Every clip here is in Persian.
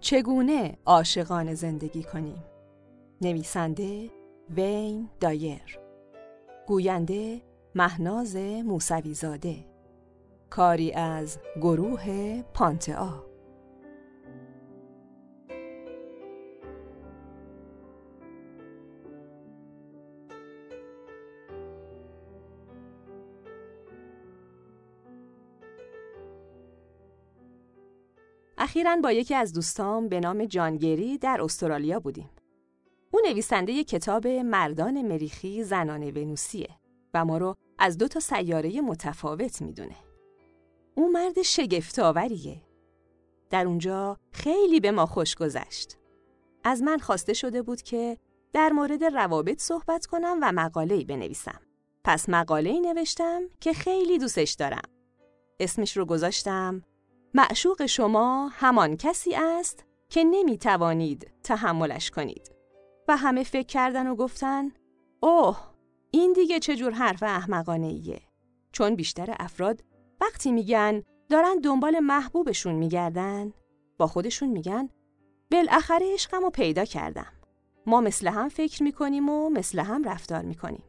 چگونه عاشقانه زندگی کنیم؟ نویسنده وین دایر. گوینده مهناز موسویزاده. کاری از گروه پانتئا. اخیرا با یکی از دوستام به نام جانگری در استرالیا بودیم. او نویسنده کتاب مردان مریخی زنان ونوسیه و ما رو از دو تا سیاره متفاوت می‌دونه. او مرد شگفتآوریه. در اونجا خیلی به ما خوش گذشت. از من خواسته شده بود که در مورد روابط صحبت کنم و مقاله‌ای بنویسم. پس مقاله‌ای نوشتم که خیلی دوستش دارم. اسمش رو گذاشتم معشوق شما همان کسی است که نمی توانید تحملش کنید. و همه فکر کردن و گفتن اوه این دیگه چجور حرف احمقانه ایه. چون بیشتر افراد وقتی میگن دارن دنبال محبوبشون میگردن با خودشون میگن بالاخره عشقم رو پیدا کردم. ما مثل هم فکر می‌کنیم و مثل هم رفتار می‌کنیم.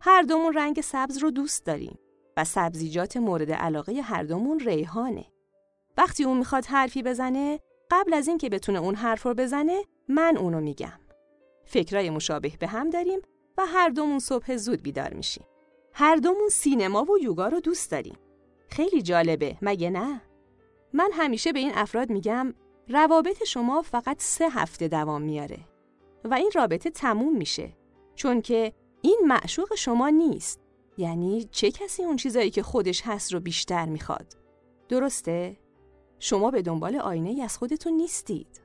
هر دومون رنگ سبز رو دوست داریم و سبزیجات مورد علاقه هر دومون ریحانه. وقتی اون می‌خواد حرفی بزنه قبل از اینکه بتونه اون حرف رو بزنه من اونو میگم. فکرای مشابه به هم داریم و هر دومون صبح زود بیدار میشیم. هر دومون سینما و یوگا رو دوست داریم. خیلی جالبه مگه نه؟ من همیشه به این افراد میگم روابط شما فقط سه هفته دوام میاره و این رابطه تموم میشه. چون که این معشوق شما نیست. یعنی چه کسی اون چیزایی که خودش هست رو بیشتر می‌خواد؟ درسته؟ شما به دنبال آینه ای از خودتون نیستید.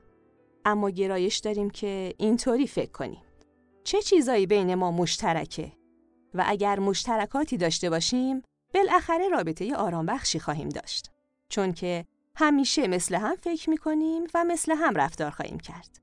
اما گرایش داریم که اینطوری فکر کنیم. چه چیزایی بین ما مشترکه؟ و اگر مشترکاتی داشته باشیم، بالاخره رابطه آرام بخشی خواهیم داشت. چون که همیشه مثل هم فکر می‌کنیم و مثل هم رفتار خواهیم کرد.